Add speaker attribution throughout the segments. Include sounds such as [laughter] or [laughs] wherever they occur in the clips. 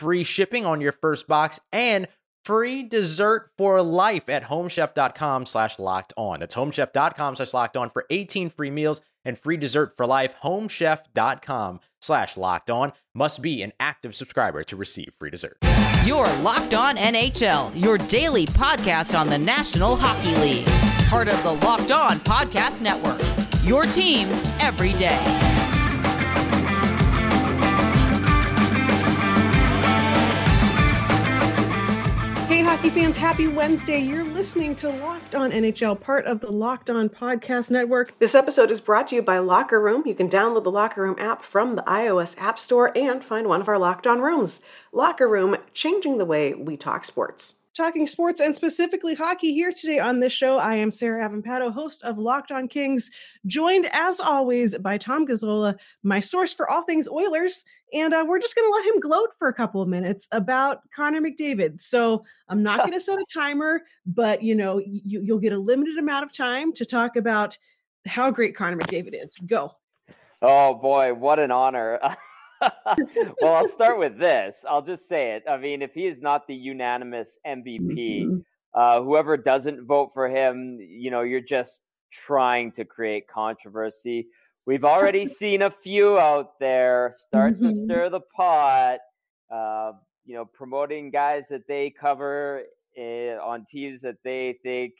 Speaker 1: free shipping on your first box and free dessert for life at homechef.com slash locked on. That's homechef.com slash locked on for 18 free meals and free dessert for life. Homechef.com slash locked on must be an active subscriber to receive free dessert.
Speaker 2: Your Locked On NHL, your daily podcast on the National Hockey League. Part of the Locked On Podcast Network. Your team every day.
Speaker 3: Hockey fans, happy Wednesday. You're listening to Locked On NHL, part of the Locked On Podcast Network. This episode is brought to you by Locker Room. You can download the Locker Room app from the iOS App Store and find one of our Locked On rooms. Locker Room, changing the way we talk sports talking sports and specifically hockey here today on this show. I am Sarah Avampato, host of Locked On Kings, joined as always by Tom Gazzola, my source for all things Oilers. And uh, we're just going to let him gloat for a couple of minutes about Connor McDavid. So I'm not going to set a timer, but you know, you, you'll get a limited amount of time to talk about how great Connor McDavid is. Go.
Speaker 4: Oh boy, what an honor. [laughs] well, I'll start with this. I'll just say it. I mean, if he is not the unanimous MVP, mm-hmm. uh, whoever doesn't vote for him, you know, you're just trying to create controversy. We've already [laughs] seen a few out there start mm-hmm. to stir the pot, uh, you know, promoting guys that they cover eh, on teams that they think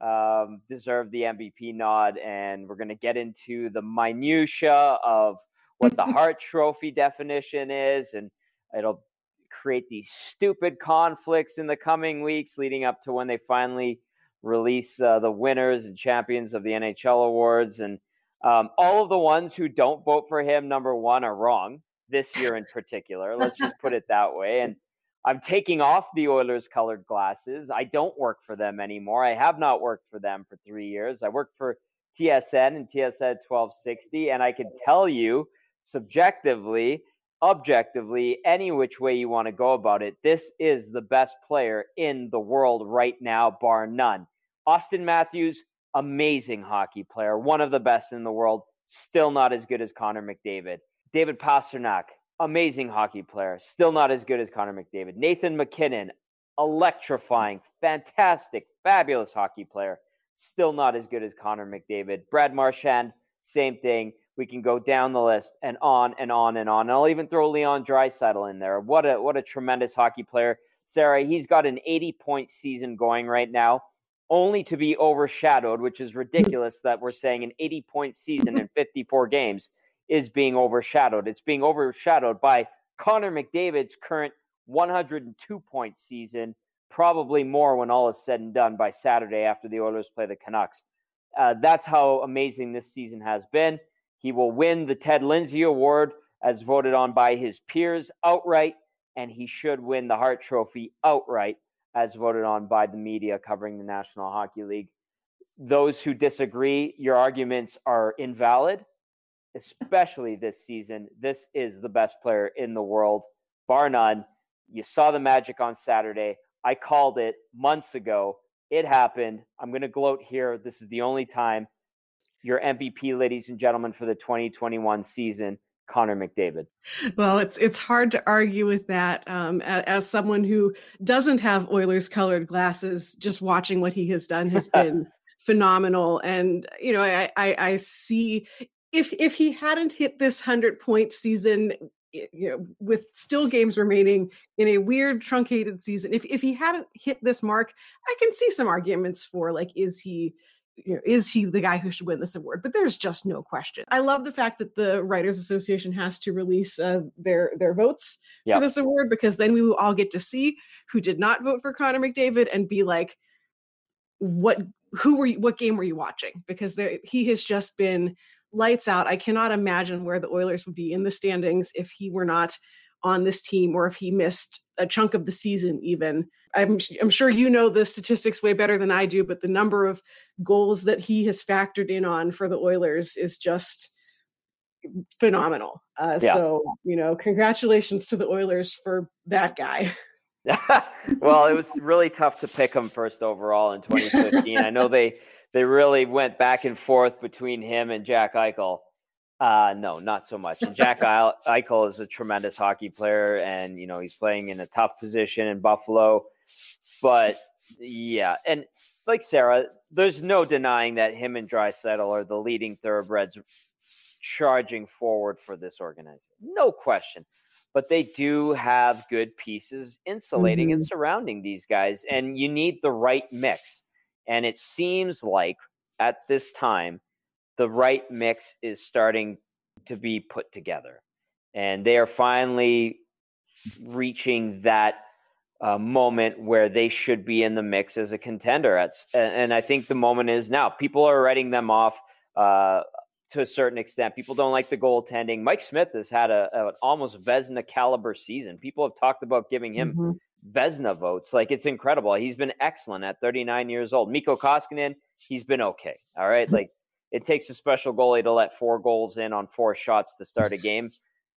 Speaker 4: um, deserve the MVP nod. And we're going to get into the minutia of what the [laughs] Hart Trophy definition is, and it'll create these stupid conflicts in the coming weeks leading up to when they finally release uh, the winners and champions of the NHL awards. And um, all of the ones who don't vote for him, number one, are wrong this year in particular. Let's just put it that way. And I'm taking off the Oilers colored glasses. I don't work for them anymore. I have not worked for them for three years. I worked for TSN and TSN 1260. And I can tell you, subjectively, objectively, any which way you want to go about it, this is the best player in the world right now, bar none. Auston Matthews, amazing hockey player, one of the best in the world, still not as good as Connor McDavid. David Pastrnak, amazing hockey player, still not as good as Connor McDavid. Nathan MacKinnon, electrifying, fantastic, fabulous hockey player, still not as good as Connor McDavid. Brad Marchand, same thing. We can go down the list and on and on and on. And I'll even throw Leon Draisaitl in there. What a what a tremendous hockey player. Sarah, he's got an 80 point season going right now, only to be overshadowed, which is ridiculous that we're saying an 80 point season in 54 games is being overshadowed. It's being overshadowed by Connor McDavid's current 102 point season, probably more when all is said and done by Saturday after the Oilers play the Canucks. Uh, that's how amazing this season has been. He will win the Ted Lindsay Award as voted on by his peers outright, and he should win the Hart Trophy outright as voted on by the media covering the National Hockey League. Those who disagree, your arguments are invalid, especially this season. This is the best player in the world, bar none. You saw the magic on Saturday. I called it months ago. It happened. I'm going to gloat here. This is the only time your MVP, ladies and gentlemen, for the 2021 season, Connor McDavid.
Speaker 3: Well, it's it's hard to argue with that. Um, as, as, someone who doesn't have Oilers colored glasses, just watching what he has done has [laughs] been phenomenal. And you know, I, I, I see if if he hadn't hit this hundred point season, you know, with still games remaining in a weird truncated season, if if he hadn't hit this mark, I can see some arguments for like, is he you know, is he the guy who should win this award? But there's just no question. I love the fact that the Writers Association has to release uh, their their votes yep. for this award because then we will all get to see who did not vote for Connor McDavid and be like, what who were you, what game were you watching? Because there, he has just been lights out. I cannot imagine where the Oilers would be in the standings if he were not on this team or if he missed a chunk of the season even I'm, I'm sure you know the statistics way better than i do but the number of goals that he has factored in on for the oilers is just phenomenal uh, yeah. so you know congratulations to the oilers for that guy [laughs] [laughs]
Speaker 4: well it was really tough to pick him first overall in 2015 i know they they really went back and forth between him and jack eichel uh, no, not so much. And Jack [laughs] Eichel is a tremendous hockey player, and you know he's playing in a tough position in Buffalo. But yeah, and like Sarah, there's no denying that him and Draisaitl are the leading thoroughbreds charging forward for this organization. No question. But they do have good pieces insulating mm-hmm. and surrounding these guys, and you need the right mix. And it seems like at this time the right mix is starting to be put together. And they are finally reaching that uh, moment where they should be in the mix as a contender. At, and I think the moment is now. People are writing them off uh, to a certain extent. People don't like the goaltending. Mike Smith has had a, a almost Vezina caliber season. People have talked about giving him mm-hmm. Vezina votes. Like it's incredible. He's been excellent at 39 years old. Mikko Koskinen, he's been okay. All right, like it takes a special goalie to let four goals in on four shots to start a game.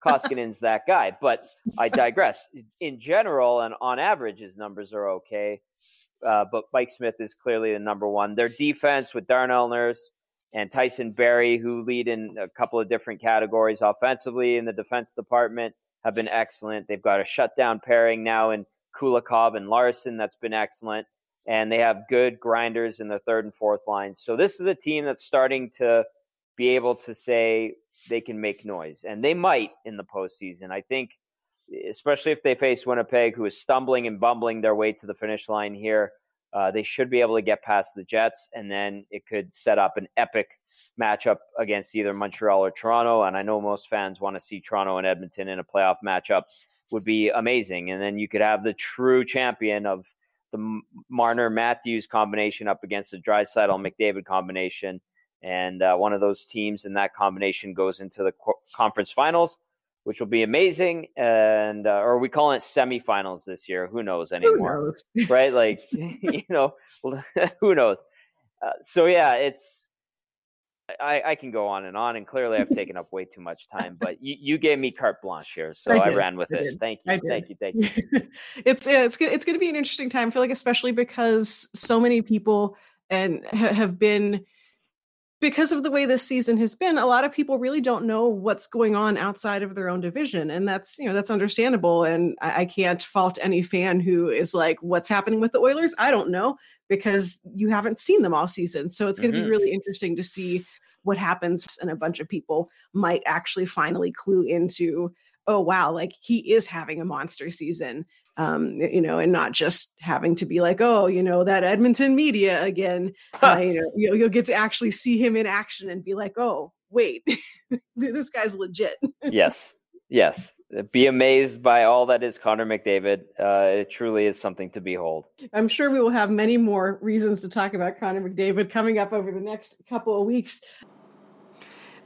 Speaker 4: Koskinen's that guy, but I [laughs] digress. In general and on average, his numbers are okay. Uh, but Mike Smith is clearly the number one. Their defense with Darnell Nurse and Tyson Barrie, who lead in a couple of different categories offensively in the defense department, have been excellent. They've got a shutdown pairing now in Kulikov and Larsson that's been excellent and they have good grinders in the third and fourth lines. So this is a team that's starting to be able to say they can make noise, and they might in the postseason. I think, especially if they face Winnipeg, who is stumbling and bumbling their way to the finish line here. Uh, they should be able to get past the Jets, and then it could set up an epic matchup against either Montreal or Toronto. And I know most fans want to see Toronto and Edmonton in a playoff matchup; would be amazing. And then you could have the true champion of the Marner Matthews combination up against the Draisaitl McDavid combination. And uh, one of those teams in that combination goes into the co- conference finals, which will be amazing. And, uh, or we call it semifinals this year. Who knows anymore? Who knows? [laughs] right? Like, [laughs] you know, [laughs] who knows? Uh, so, yeah, it's, I, I, can go on and on, and clearly I've taken up way too much time. But you, you gave me carte blanche here, so I, I ran with I it. Thank you, thank you, thank you.
Speaker 3: it's yeah, it's it's going to be an interesting time. I feel like, especially because so many people and ha- have been because of the way this season has been. A lot of people really don't know what's going on outside of their own division, and that's you know that's understandable. And I, I can't fault any fan who is like, "What's happening with the Oilers?" I don't know because you haven't seen them all season. So it's going to mm-hmm. be really interesting to see what happens and a bunch of people might actually finally clue into oh wow like he is having a monster season um you know and not just having to be like oh you know that edmonton media again uh, [laughs] you know you'll, you'll get to actually see him in action and be like oh wait [laughs] this guy's legit
Speaker 4: yes yes be amazed by all that is Connor McDavid. Uh, it truly is something to behold.
Speaker 3: I'm sure we will have many more reasons to talk about Connor McDavid coming up over the next couple of weeks.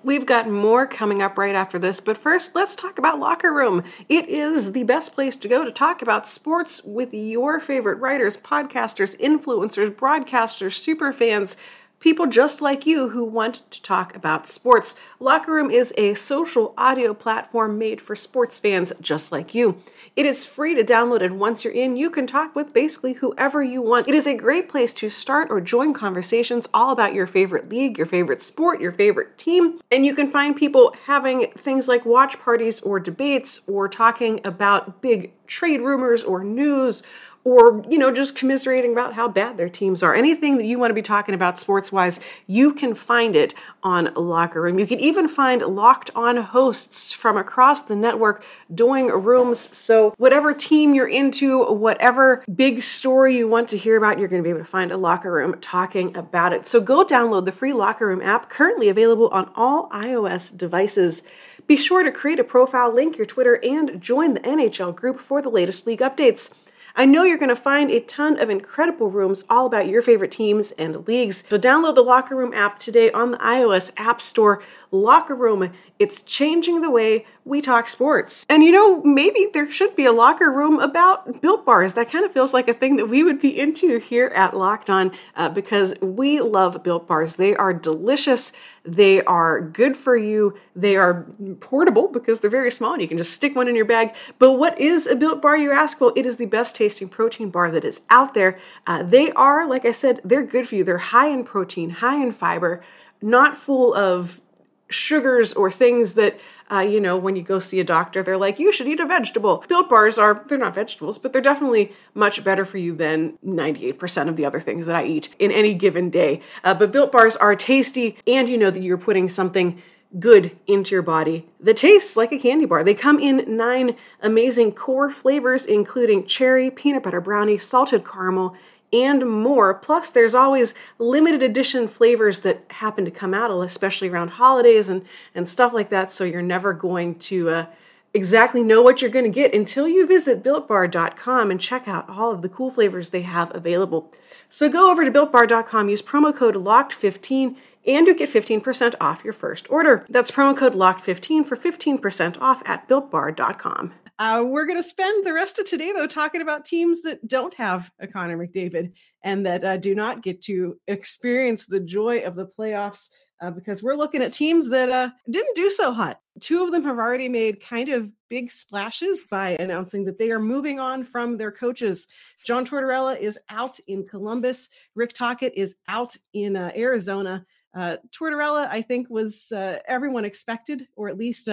Speaker 3: We've got more coming up right after this, but first, let's talk about Locker Room. It is the best place to go to talk about sports with your favorite writers, podcasters, influencers, broadcasters, super fans people just like you who want to talk about sports. Locker Room is a social audio platform made for sports fans just like you. It is free to download, and once you're in, you can talk with basically whoever you want. It is a great place to start or join conversations all about your favorite league, your favorite sport, your favorite team. And you can find people having things like watch parties or debates or talking about big trade rumors or news or, you know, just commiserating about how bad their teams are. Anything that you want to be talking about sports wise, you can find it on Locker Room. You can even find locked on hosts from across the network doing rooms. So, whatever team you're into, whatever big story you want to hear about, you're going to be able to find a Locker Room talking about it. So, go download the free Locker Room app, currently available on all iOS devices. Be sure to create a profile, link your Twitter, and join the NHL group for the latest league updates. I know you're going to find a ton of incredible rooms all about your favorite teams and leagues. So download the Locker Room app today on the iOS App Store. Locker Room, it's changing the way we talk sports. And you know, maybe there should be a locker room about built bars. That kind of feels like a thing that we would be into here at Locked On uh, because we love built bars. They are delicious. They are good for you. They are portable because they're very small and you can just stick one in your bag. But what is a built bar, you ask? Well, it is the best tasting protein bar that is out there. Uh, they are, like I said, they're good for you. They're high in protein, high in fiber, not full of sugars or things that uh, you know when you go see a doctor they're like you should eat a vegetable built bars are they're not vegetables but they're definitely much better for you than 98% of the other things that i eat in any given day uh, but built bars are tasty and you know that you're putting something good into your body that tastes like a candy bar. They come in nine amazing core flavors, including cherry, peanut butter brownie, salted caramel, and more. Plus, there's always limited edition flavors that happen to come out, especially around holidays and, and stuff like that. So you're never going to uh, exactly know what you're going to get until you visit builtbar.com and check out all of the cool flavors they have available. So go over to builtbar.com, use promo code LOCKED15, and you get 15% off your first order. That's promo code LOCKED15 for 15% off at builtbar.com. Uh, we're going to spend the rest of today, though, talking about teams that don't have a Connor McDavid and that uh, do not get to experience the joy of the playoffs uh, because we're looking at teams that uh, didn't do so hot. Two of them have already made kind of big splashes by announcing that they are moving on from their coaches. John Tortorella is out in Columbus, Rick Tocchet is out in uh, Arizona. Uh, Tortorella, I think, was everyone expected, or at least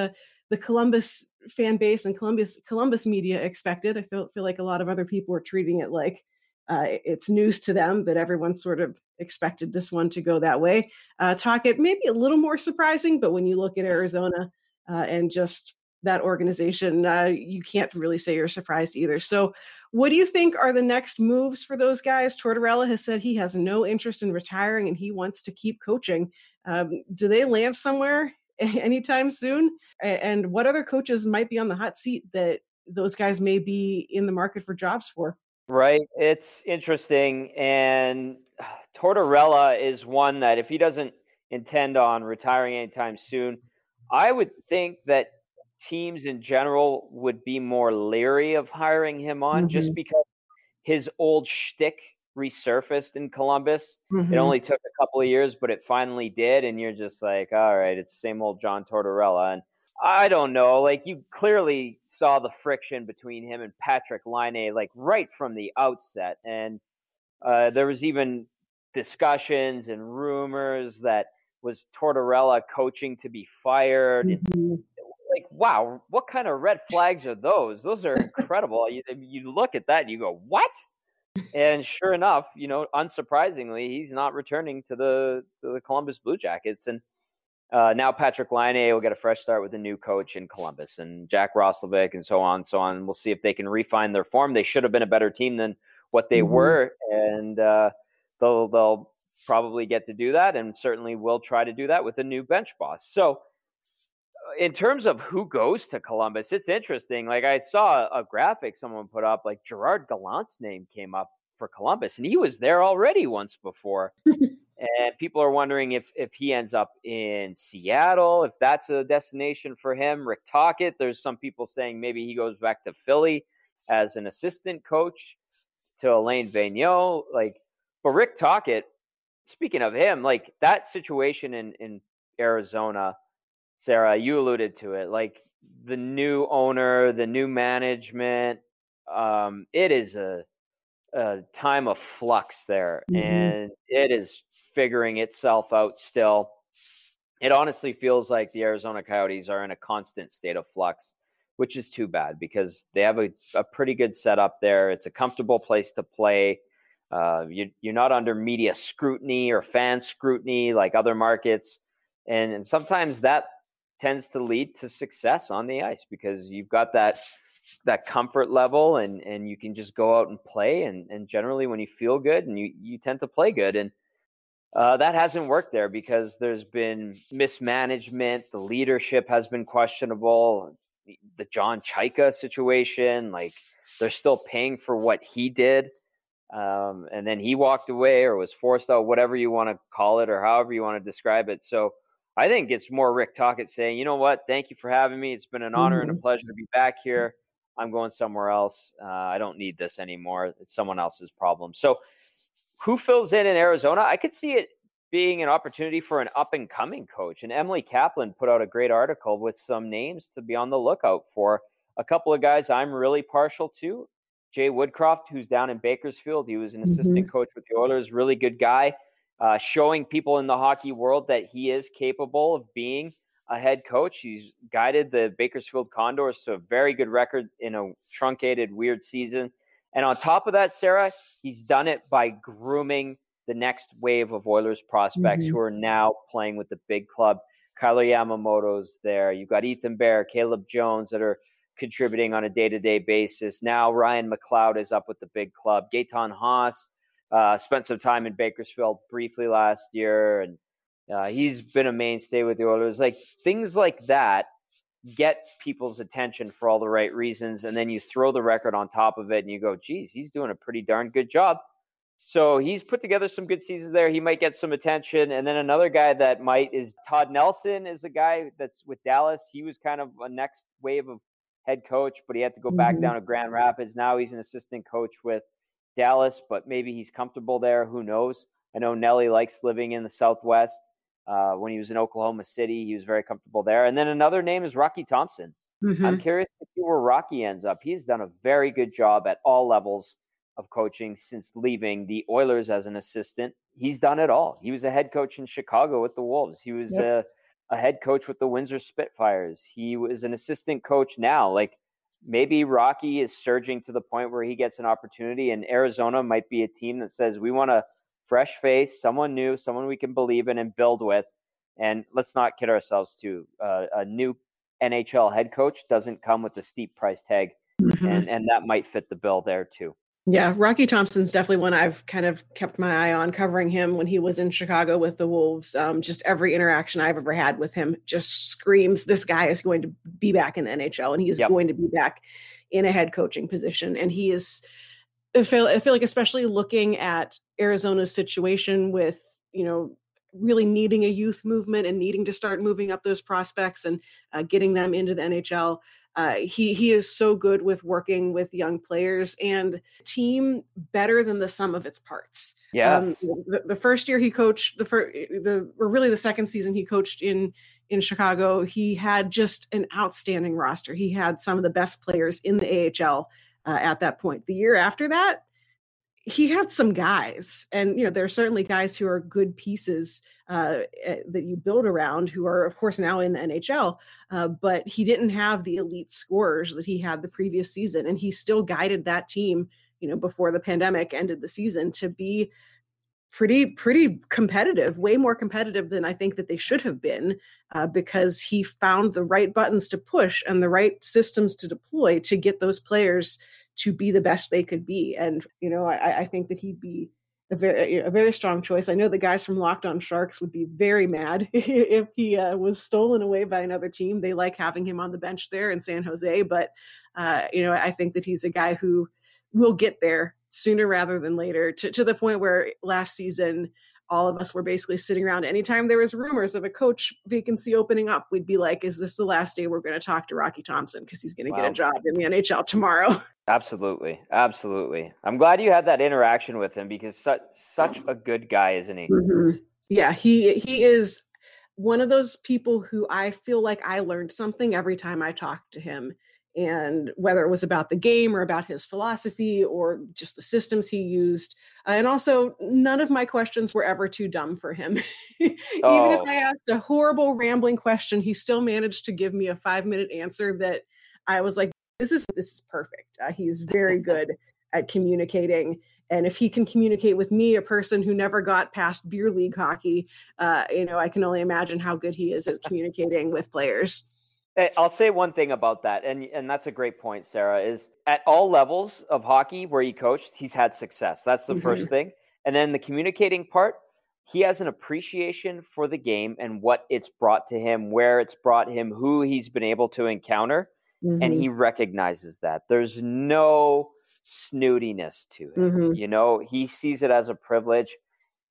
Speaker 3: the Columbus fan base and Columbus Columbus media expected. I feel feel like a lot of other people are treating it like uh, it's news to them, but everyone sort of expected this one to go that way. Uh, Tocchet maybe a little more surprising, but when you look at Arizona uh, and just that organization, uh, you can't really say you're surprised either. So, what do you think are the next moves for those guys? Tortorella has said he has no interest in retiring and he wants to keep coaching. Um, do they land somewhere [laughs] anytime soon? And what other coaches might be on the hot seat that those guys may be in the market for jobs for?
Speaker 4: Right. It's interesting. And [sighs] Tortorella is one that if he doesn't intend on retiring anytime soon, I would think that teams in general would be more leery of hiring him on mm-hmm. just because his old shtick resurfaced in Columbus. Mm-hmm. It only took a couple of years, but it finally did. And you're just like, all right, it's the same old John Tortorella. And I don't know, like you clearly saw the friction between him and Patrik Laine, like right from the outset. And uh, there was even discussions and rumors that was Tortorella coaching to be fired. Mm-hmm. Like, wow, what kind of red flags are those? Those are incredible. you, you look at that and you go, what? And sure enough, you know, unsurprisingly, he's not returning to the to the Columbus Blue Jackets, and uh, now Patrik Laine will get a fresh start with a new coach in Columbus, and Jack Roslovic, and so on, and so on. We'll see if they can refine their form. They should have been a better team than what they mm-hmm. were, and uh, they'll they'll probably get to do that, and certainly will try to do that with a new bench boss. So in terms of who goes to Columbus, it's interesting. Like I saw a graphic someone put up, like Gerard Gallant's name came up for Columbus, and he was there already once before. and people are wondering if if he ends up in Seattle, if that's a destination for him. Rick Tocchet, there's some people saying maybe he goes back to Philly as an assistant coach to Alain Vigneault. Like, but Rick Tocchet, speaking of him, like that situation in in Arizona Sarah, you alluded to it, like the new owner, the new management. Um, it is a, a time of flux there, mm-hmm. and it is figuring itself out still. It honestly feels like the Arizona Coyotes are in a constant state of flux. which is too bad because they have a, a pretty good setup there. It's a comfortable place to play. Uh, you, you're not under media scrutiny or fan scrutiny like other markets. And, and sometimes that tends to lead to success on the ice because you've got that that comfort level and and you can just go out and play and and generally when you feel good and you you tend to play good and uh, that hasn't worked there because there's been mismanagement. The leadership has been questionable. The John Chayka situation, like they're still paying for what he did. Um, and then he walked away or was forced out, whatever you want to call it, or however you want to describe it. So I think it's more Rick Tocchet saying, you know what, thank you for having me. It's been an honor mm-hmm. and a mm-hmm. pleasure to be back here. I'm going somewhere else. Uh, I don't need this anymore. It's someone else's problem. So who fills in in Arizona? I could see it being an opportunity for an up and coming coach. And Emily Kaplan put out a great article with some names to be on the lookout for. A couple of guys I'm really partial to. Jay Woodcroft, who's down in Bakersfield. He was an assistant mm-hmm. coach with the Oilers, really good guy, uh, showing people in the hockey world that he is capable of being a head coach. He's guided the Bakersfield Condors to a very good record in a truncated, weird season. And on top of that, Sarah, he's done it by grooming the next wave of Oilers prospects mm-hmm. who are now playing with the big club. Kailer Yamamoto's there. You've got Ethan Bear, Caleb Jones that are contributing on a day to day basis. Now Ryan McLeod is up with the big club. Gaetan Haas uh, spent some time in Bakersfield briefly last year, and uh, he's been a mainstay with the Oilers. Like things like that get people's attention for all the right reasons, and then you throw the record on top of it, and you go, "Geez, he's doing a pretty darn good job." So he's put together some good seasons there. He might get some attention. And then another guy that might is Todd Nelson is a guy that's with Dallas. He was kind of a next wave of head coach, but he had to go back mm-hmm. down to Grand Rapids. Now he's an assistant coach with Dallas, but maybe he's comfortable there. Who knows? I know Nelly likes living in the Southwest. Uh, when he was in Oklahoma City, he was very comfortable there. And then another name is Rocky Thompson. Mm-hmm. I'm curious to see where Rocky ends up. He's done a very good job at all levels of coaching since leaving the Oilers as an assistant. He's done it all. He was a head coach in Chicago with the Wolves. He was yep. a, a head coach with the Windsor Spitfires. He was an assistant coach now. Like maybe Rocky is surging to the point where he gets an opportunity, and Arizona might be a team that says, we want a fresh face, someone new, someone we can believe in and build with. And let's not kid ourselves, too. Uh, a new NHL head coach doesn't come with a steep price tag. Mm-hmm. And, and that might fit the bill there, too.
Speaker 3: Yeah, Rocky Thompson's definitely one I've kind of kept my eye on covering him when he was in Chicago with the Wolves. Um, just every interaction I've ever had with him just screams this guy is going to be back in the NHL and he is yep. going to be back in a head coaching position. And he is, I feel, I feel like, especially looking at Arizona's situation with, you know, really needing a youth movement and needing to start moving up those prospects and uh, getting them into the NHL uh, he he is so good with working with young players and team better than the sum of its parts.
Speaker 4: Yeah. Um,
Speaker 3: the, the, first year he coached the first the or really the second season he coached in in Chicago, he had just an outstanding roster. He had some of the best players in the AHL uh, at that point. The year after that, he had some guys, and you know there are certainly guys who are good pieces uh, eh, that you build around, who are of course now in the NHL. Uh, but he didn't have the elite scorers that he had the previous season, and he still guided that team. You know, before the pandemic ended the season, to be pretty pretty competitive way more competitive than i think that they should have been uh, because he found the right buttons to push and the right systems to deploy to get those players to be the best they could be. And you know, I, I think that he'd be a very a very strong choice. I know the guys from Locked On Sharks would be very mad [laughs] if he uh, was stolen away by another team. They like having him on the bench there in San Jose, but uh, you know, I think that he's a guy who will get there sooner rather than later. To to the point where last season all of us were basically sitting around. Anytime there was rumors of a coach vacancy opening up we'd be like is this the last day we're going to talk to rocky thompson? Because he's going to wow. get a job in the nhl tomorrow. [laughs]
Speaker 4: Absolutely. Absolutely. I'm glad you had that interaction with him because such such a good guy isn't he?
Speaker 3: Mm-hmm. yeah he he is one of those people who i feel like i learned something every time i talked to him and whether it was about the game or about his philosophy or just the systems he used. Uh, and also, none of my questions were ever too dumb for him. [laughs] Even oh. if I asked a horrible, rambling question, he still managed to give me a five minute answer that I was like, this is this is perfect. Uh, he's very [laughs] good at communicating. And if he can communicate with me, a person who never got past beer league hockey, uh, you know, I can only imagine how good he is at communicating with players.
Speaker 4: I'll say one thing about that, and and that's a great point, Sarah. Is at all levels of hockey where he coached, he's had success. That's the mm-hmm. first thing, and then the communicating part. He has an appreciation for the game and what it's brought to him, where it's brought him, who he's been able to encounter, mm-hmm. and he recognizes that. There's no snootiness to him. Mm-hmm. You know, he sees it as a privilege,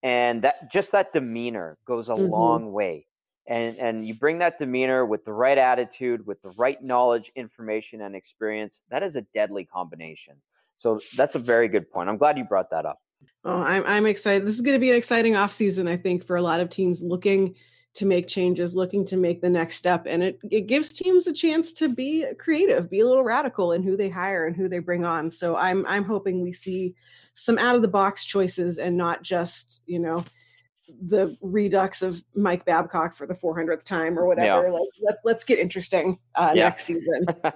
Speaker 4: and that just that demeanor goes a mm-hmm. long way and and you bring that demeanor with the right attitude with the right knowledge information and experience that is a deadly combination. So that's a very good point. I'm glad you brought that up.
Speaker 3: Oh i'm, I'm excited this is going to be an exciting off season i think for a lot of teams looking to make changes looking to make the next step and it, it gives teams a chance to be creative be a little radical in who they hire and who they bring on. So i'm i'm hoping we see some out of the box choices and not just you know the redux of Mike Babcock for the 400th time or whatever. Yeah. Like, let, let's get interesting uh, yeah. next season. [laughs]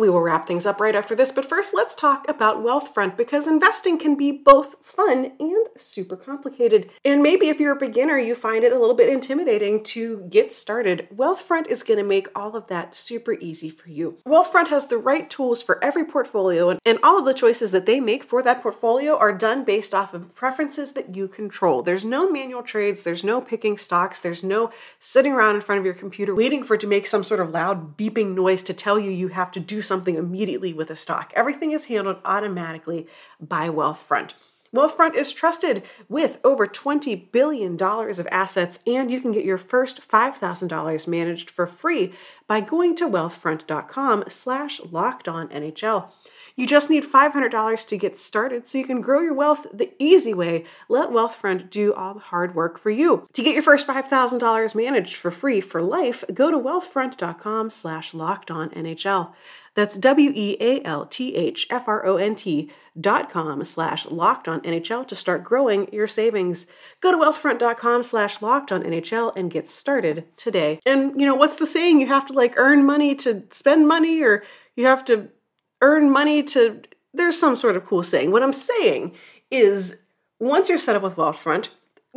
Speaker 3: We will wrap things up right after this, but first let's talk about Wealthfront because investing can be both fun and super complicated. And maybe if you're a beginner, you find it a little bit intimidating to get started. Wealthfront is going to make all of that super easy for you. Wealthfront has the right tools for every portfolio, and all of the choices that they make for that portfolio are done based off of preferences that you control. There's no manual trades, there's no picking stocks, there's no sitting around in front of your computer waiting for it to make some sort of loud beeping noise to tell you you have to do something immediately with a stock. Everything is handled automatically by Wealthfront. Wealthfront is trusted with over $20 billion of assets, and you can get your first $5,000 managed for free by going to wealthfront.com slash locked on NHL. You just need $500 to get started so you can grow your wealth the easy way. Let Wealthfront do all the hard work for you. To get your first $5,000 managed for free for life, go to wealthfront.com slash locked on NHL. That's W-E-A-L-T-H-F-R-O-N-T dot com slash locked on NHL to start growing your savings. Go to wealthfront.com slash locked on NHL and get started today. And you know, what's the saying? You have to like earn money to spend money or you have to earn money to there's some sort of cool saying. What I'm saying is once you're set up with Wealthfront,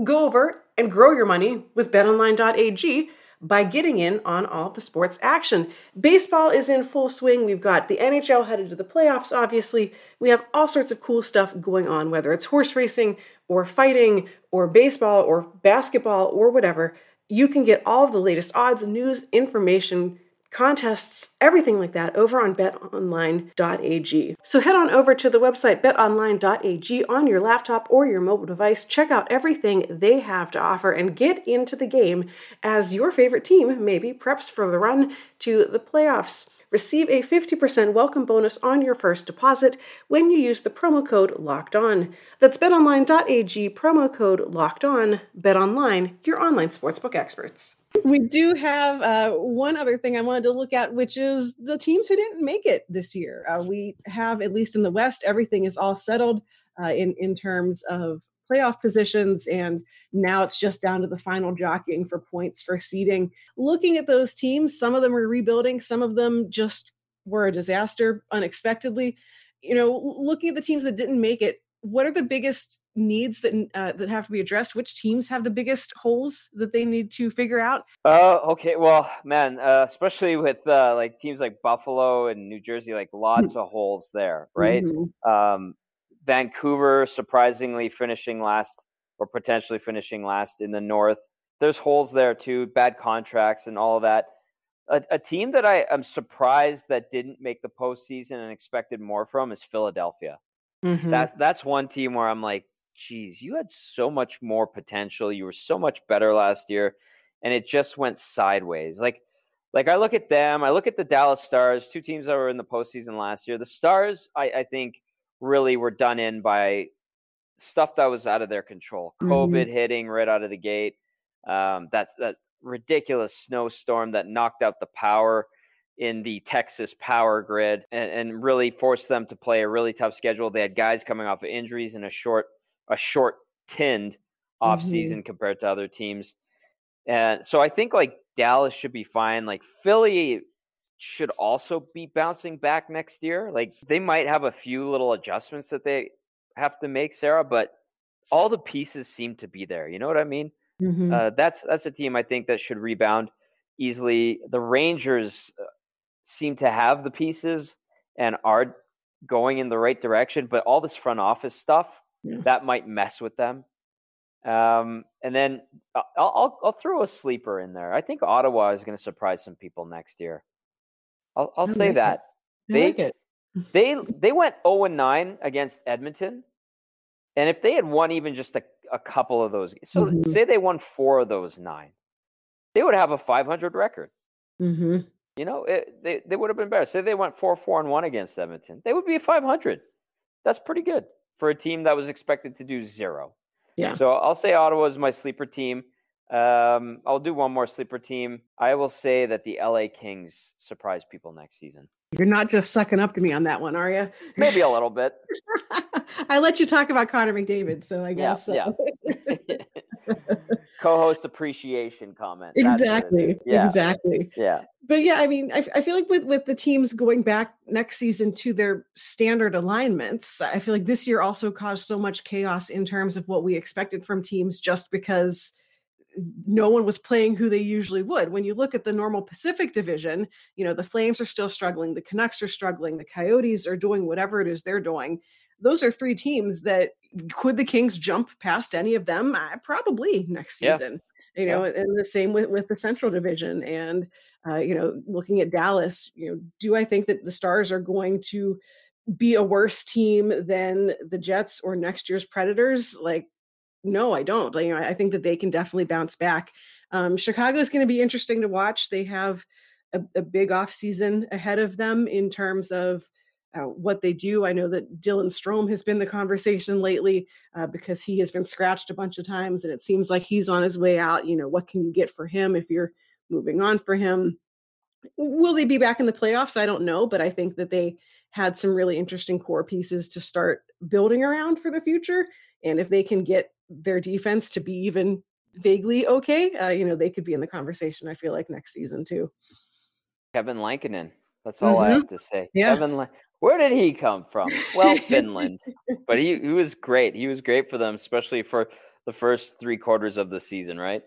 Speaker 3: go over and grow your money with betonline.ag by getting in on all the sports action. Baseball is in full swing. We've got the NHL headed to the playoffs, obviously. We have all sorts of cool stuff going on, whether it's horse racing or fighting or baseball or basketball or whatever. You can get all of the latest odds, news, information contests, everything like that over on betonline.ag. So head on over to the website betonline.ag on your laptop or your mobile device. Check out everything they have to offer and get into the game as your favorite team maybe preps for the run to the playoffs. Receive a 50% welcome bonus on your first deposit when you use the promo code LOCKED ON. That's betonline.ag, promo code LOCKED ON. BetOnline, your online sportsbook experts we do have uh, one other thing I wanted to look at, which is the teams who didn't make it this year. Uh, we have, at least in the West, everything is all settled uh, in in terms of playoff positions, and now it's just down to the final jockeying for points for seeding. Looking at those teams, some of them are rebuilding, some of them just were a disaster unexpectedly. You know, looking at the teams that didn't make it, what are the biggest needs that uh, that have to be addressed? Which teams have the biggest holes that they need to figure out?
Speaker 4: Uh, okay, well, man, uh, especially with uh, like teams like Buffalo and New Jersey, like lots of holes there, right? Mm-hmm. Um, Vancouver surprisingly finishing last or potentially finishing last in the North. There's holes there too, bad contracts and all of that. A, a team that I am surprised that didn't make the postseason and expected more from is Philadelphia. Mm-hmm. That that's one team where I'm like, geez, you had so much more potential. You were so much better last year, and it just went sideways. Like, like I look at them, I look at the Dallas Stars, two teams that were in the postseason last year. The Stars, I, I think, really were done in by stuff that was out of their control. COVID mm-hmm. hitting right out of the gate. Um, that that ridiculous snowstorm that knocked out the power in the Texas power grid and, and, really forced them to play a really tough schedule. They had guys coming off of injuries in a short a short tinned off mm-hmm. season compared to other teams. And so I think like Dallas should be fine. Like Philly should also be bouncing back next year. Like they might have a few little adjustments that they have to make, Sarah, but all the pieces seem to be there. You know what I mean? Mm-hmm. Uh, that's that's a team I think that should rebound easily. The Rangers uh, seem to have the pieces and are going in the right direction, but all this front office stuff yeah. that might mess with them. Um, and then uh, I'll, I'll, I'll throw a sleeper in there. I think Ottawa is going to surprise some people next year. I'll I'll say like that
Speaker 3: they like [laughs]
Speaker 4: they they went zero oh and nine against Edmonton, and if they had won even just a, a couple of those, so mm-hmm. say they won four of those nine, they would have a 500 record.
Speaker 3: Mm-hmm.
Speaker 4: You know, it, they they would have been better. Say they went four four and one against Edmonton, they would be 500. That's pretty good for a team that was expected to do zero.
Speaker 3: Yeah.
Speaker 4: So I'll say Ottawa is my sleeper team. Um, I'll do one more sleeper team. I will say that the LA Kings surprise people next season.
Speaker 3: You're not just sucking up to me on that one, are you?
Speaker 4: Maybe a little bit. [laughs]
Speaker 3: I let you talk about Connor McDavid, so I guess.
Speaker 4: Yeah. yeah. [laughs] [laughs] Co-host appreciation comment.
Speaker 3: Exactly.
Speaker 4: Yeah.
Speaker 3: Exactly.
Speaker 4: Yeah.
Speaker 3: But yeah, I mean, I, I feel like with with the teams going back next season to their standard alignments, I feel like this year also caused so much chaos in terms of what we expected from teams, just because no one was playing who they usually would. When you look at the normal Pacific division, you know, the Flames are still struggling, the Canucks are struggling, the Coyotes are doing whatever it is they're doing. Those are three teams that could the Kings jump past any of them? Uh, probably next season. Yeah. You know, yeah. and the same with with the Central Division and uh, you know, looking at Dallas, you know, do I think that the Stars are going to be a worse team than the Jets or next year's Predators? Like no, I don't. Like, you know, I think that they can definitely bounce back. Um, Chicago is going to be interesting to watch. They have a, a big off season ahead of them in terms of uh, what they do. I know that Dylan Strome has been the conversation lately uh, because he has been scratched a bunch of times, and it seems like he's on his way out. You know, what can you get for him if you're moving on for him? Will they be back in the playoffs? I don't know, but I think that they had some really interesting core pieces to start building around for the future. And if they can get their defense to be even vaguely okay, uh, you know, they could be in the conversation. I feel like next season too.
Speaker 4: Kevin Lankinen. That's all mm-hmm. I have to say.
Speaker 3: Yeah.
Speaker 4: Kevin, where did he come from? Well, [laughs] Finland, but he, he was great. He was great for them, especially for the first three quarters of the season, right?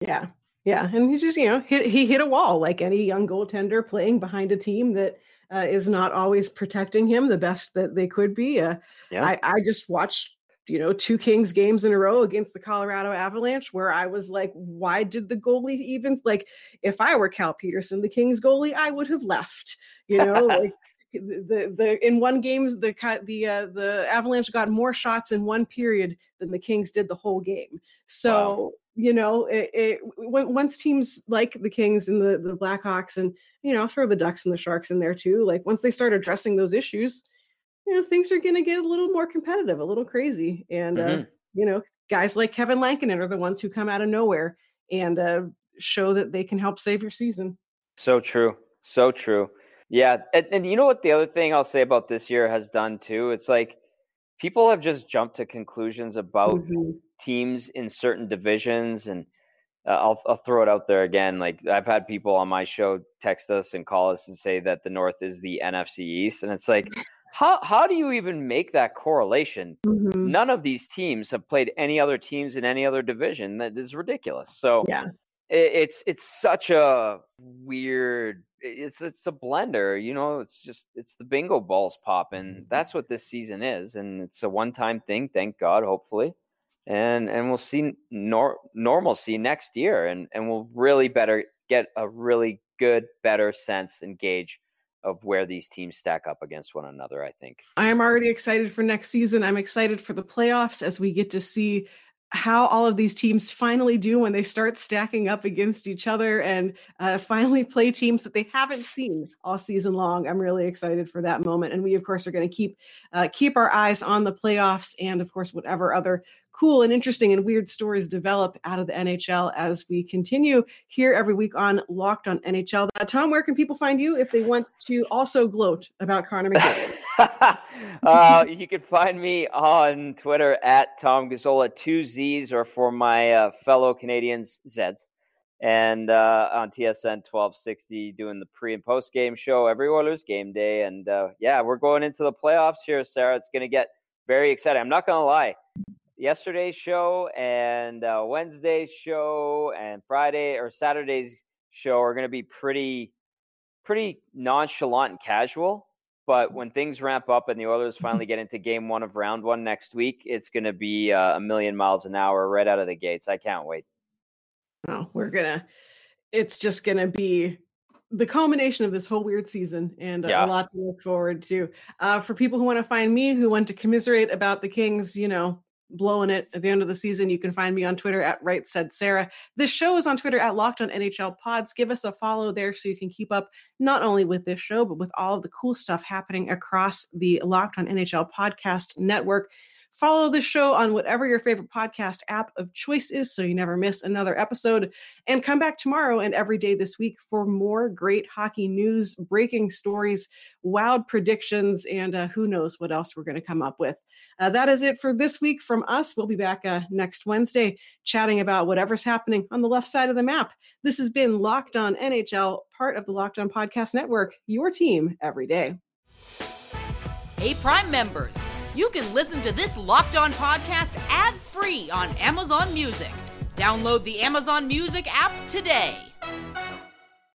Speaker 3: Yeah, yeah, and he just you know hit he hit a wall like any young goaltender playing behind a team that uh, is not always protecting him the best that they could be. Uh, yeah. I I just watched you know, two Kings games in a row against the Colorado Avalanche where I was like, why did the goalie even like if I were Cal Petersen, the Kings goalie, I would have left, you know, [laughs] like the the in one game the the uh, the Avalanche got more shots in one period than the Kings did the whole game. So, wow. you know, it, it once teams like the Kings and the the Blackhawks and you know, throw the Ducks and the Sharks in there too, like once they start addressing those issues, you know things are going to get a little more competitive, a little crazy, and uh, mm-hmm. uh, you know guys like Kevin Lankinen are the ones who come out of nowhere and uh, show that they can help save your season.
Speaker 4: So true, so true. Yeah, and, and you know what the other thing I'll say about this year has done too. It's like people have just jumped to conclusions about mm-hmm. teams in certain divisions and. Uh, I'll, I'll throw it out there again. Like I've had people on my show text us and call us and say that the North is the NFC East, and it's like how how do you even make that correlation? Mm-hmm. None of these teams have played any other teams in any other division. That is ridiculous. So
Speaker 3: yeah,
Speaker 4: it, it's it's such a weird. It's it's a blender. You know, it's just it's the bingo balls popping. That's what this season is, and it's a one time thing. Thank God, hopefully. And and we'll see nor- normalcy next year, and and we'll really better get a really good, better sense and gauge of where these teams stack up against one another, I think.
Speaker 3: I am already excited for next season. I'm excited for the playoffs as we get to see how all of these teams finally do when they start stacking up against each other and uh, finally play teams that they haven't seen all season long. I'm really excited for that moment, and we of course are going to keep uh, keep our eyes on the playoffs and of course whatever other cool and interesting and weird stories develop out of the NHL as we continue here every week on Locked on NHL. Uh, Tom, where can people find you if they want to also gloat about Connor
Speaker 4: McDavid? [laughs] uh, you can find me on Twitter at Tom Gazzola, two Z's, or for my uh, fellow Canadians, Zeds. and uh, on TSN 1260 doing the pre and post game show every Oilers game day. And uh, yeah, we're going into the playoffs here, Sarah. It's going to get very exciting. I'm not going to lie. Yesterday's show and uh, Wednesday's show and Friday or Saturday's show are going to be pretty, pretty nonchalant and casual. But when things ramp up and the Oilers finally get into game one of round one next week, it's going to be uh, a million miles an hour right out of the gates. I can't wait.
Speaker 3: No, we're gonna. It's just gonna be the culmination of this whole weird season and yeah. a lot to look forward to. Uh, for people who want to find me, who want to commiserate about the Kings, you know, blowing it at the end of the season, you can find me on Twitter at Right Said Sarah. This show is on Twitter at Locked On NHL Pods. Give us a follow there so you can keep up not only with this show but with all of the cool stuff happening across the Locked On NHL Podcast Network. Follow the show on whatever your favorite podcast app of choice is so you never miss another episode. And come back tomorrow and every day this week for more great hockey news, breaking stories, wild predictions, and uh, who knows what else we're going to come up with. Uh, that is it for this week from us. We'll be back uh, next Wednesday chatting about whatever's happening on the left side of the map. This has been Locked On NHL, part of the Locked On Podcast Network, your team every day.
Speaker 2: Hey, Prime members you can listen to this Locked On podcast ad free on Amazon Music. Download the Amazon Music app today.